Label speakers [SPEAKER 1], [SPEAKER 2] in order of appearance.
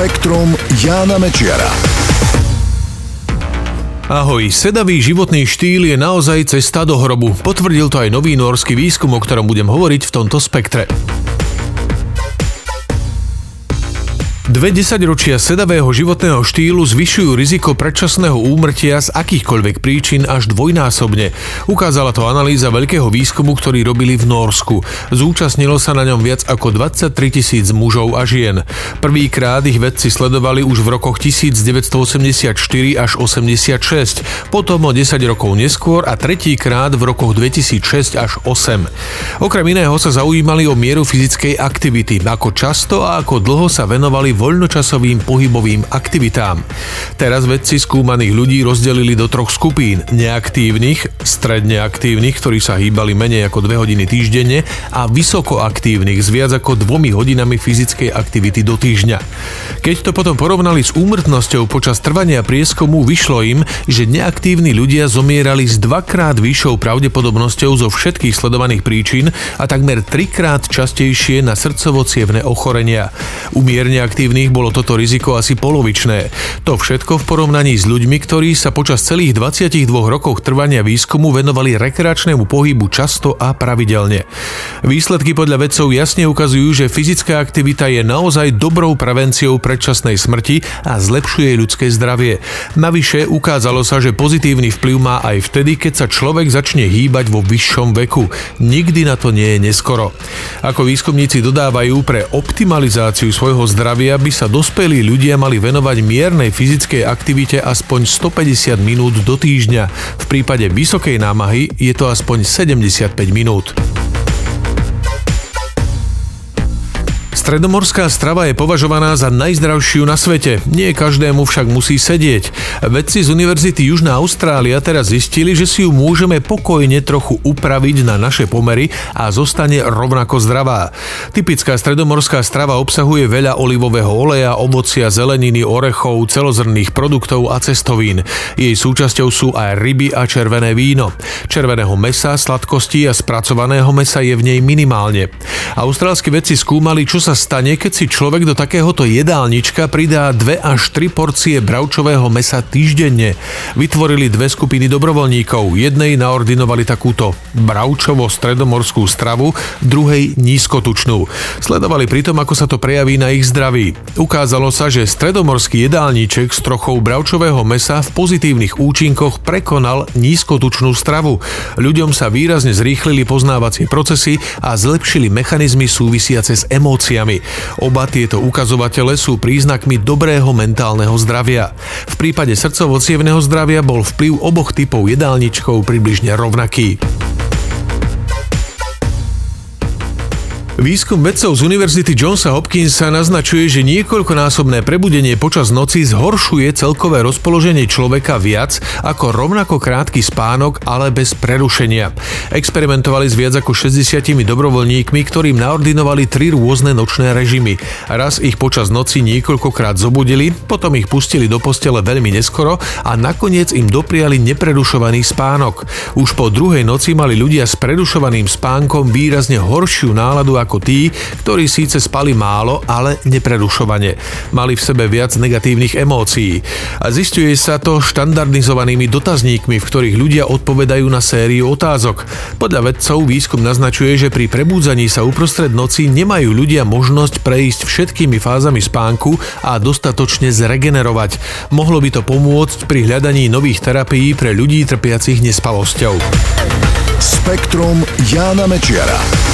[SPEAKER 1] Spektrum Jána Mečiara.
[SPEAKER 2] Ahoj, sedavý životný štýl je naozaj cesta do hrobu. Potvrdil to aj nový norský výskum, o ktorom budem hovoriť v tomto spektre. Dve desaťročia sedavého životného štýlu zvyšujú riziko predčasného úmrtia z akýchkoľvek príčin až dvojnásobne. Ukázala to analýza veľkého výskumu, ktorý robili v Norsku. Zúčastnilo sa na ňom viac ako 23 tisíc mužov a žien. Prvýkrát ich vedci sledovali už v rokoch 1984 až 86, potom o 10 rokov neskôr a tretíkrát v rokoch 2006 až 8. Okrem iného sa zaujímali o mieru fyzickej aktivity, ako často a ako dlho sa venovali voľnočasovým pohybovým aktivitám. Teraz vedci skúmaných ľudí rozdelili do troch skupín. Neaktívnych, stredne aktívnych, ktorí sa hýbali menej ako 2 hodiny týždenne a vysokoaktívnych s viac ako dvomi hodinami fyzickej aktivity do týždňa. Keď to potom porovnali s úmrtnosťou počas trvania prieskomu, vyšlo im, že neaktívni ľudia zomierali s dvakrát vyššou pravdepodobnosťou zo všetkých sledovaných príčin a takmer trikrát častejšie na srdcovo ochorenia. Umierne aktívni aktívnych bolo toto riziko asi polovičné. To všetko v porovnaní s ľuďmi, ktorí sa počas celých 22 rokov trvania výskumu venovali rekreačnému pohybu často a pravidelne. Výsledky podľa vedcov jasne ukazujú, že fyzická aktivita je naozaj dobrou prevenciou predčasnej smrti a zlepšuje ľudské zdravie. Navyše ukázalo sa, že pozitívny vplyv má aj vtedy, keď sa človek začne hýbať vo vyššom veku. Nikdy na to nie je neskoro. Ako výskumníci dodávajú, pre optimalizáciu svojho zdravia by sa dospelí ľudia mali venovať miernej fyzickej aktivite aspoň 150 minút do týždňa. V prípade vysokej námahy je to aspoň 75 minút. Stredomorská strava je považovaná za najzdravšiu na svete. Nie každému však musí sedieť. Vedci z Univerzity Južná Austrália teraz zistili, že si ju môžeme pokojne trochu upraviť na naše pomery a zostane rovnako zdravá. Typická stredomorská strava obsahuje veľa olivového oleja, ovocia, zeleniny, orechov, celozrnných produktov a cestovín. Jej súčasťou sú aj ryby a červené víno. Červeného mesa, sladkosti a spracovaného mesa je v nej minimálne. Austrálski vedci skúmali, čo sa stane, keď si človek do takéhoto jedálnička pridá 2 až 3 porcie bravčového mesa týždenne. Vytvorili dve skupiny dobrovoľníkov. Jednej naordinovali takúto bravčovo-stredomorskú stravu, druhej nízkotučnú. Sledovali pritom, ako sa to prejaví na ich zdraví. Ukázalo sa, že stredomorský jedálniček s trochou bravčového mesa v pozitívnych účinkoch prekonal nízkotučnú stravu. Ľuďom sa výrazne zrýchlili poznávacie procesy a zlepšili mechanizmy súvisiace s emóciami problémami. Oba tieto ukazovatele sú príznakmi dobrého mentálneho zdravia. V prípade srdcovo zdravia bol vplyv oboch typov jedálničkov približne rovnaký. Výskum vedcov z Univerzity Johnsa Hopkinsa naznačuje, že niekoľkonásobné prebudenie počas noci zhoršuje celkové rozpoloženie človeka viac ako rovnako krátky spánok, ale bez prerušenia. Experimentovali s viac ako 60 dobrovoľníkmi, ktorým naordinovali tri rôzne nočné režimy. Raz ich počas noci niekoľkokrát zobudili, potom ich pustili do postele veľmi neskoro a nakoniec im dopriali neprerušovaný spánok. Už po druhej noci mali ľudia s prerušovaným spánkom výrazne horšiu náladu ako ako tí, ktorí síce spali málo, ale neprerušovane. Mali v sebe viac negatívnych emócií. A zistuje sa to štandardizovanými dotazníkmi, v ktorých ľudia odpovedajú na sériu otázok. Podľa vedcov výskum naznačuje, že pri prebúdzaní sa uprostred noci nemajú ľudia možnosť prejsť všetkými fázami spánku a dostatočne zregenerovať. Mohlo by to pomôcť pri hľadaní nových terapií pre ľudí trpiacich nespavosťou.
[SPEAKER 1] Spektrum Jána Mečiara.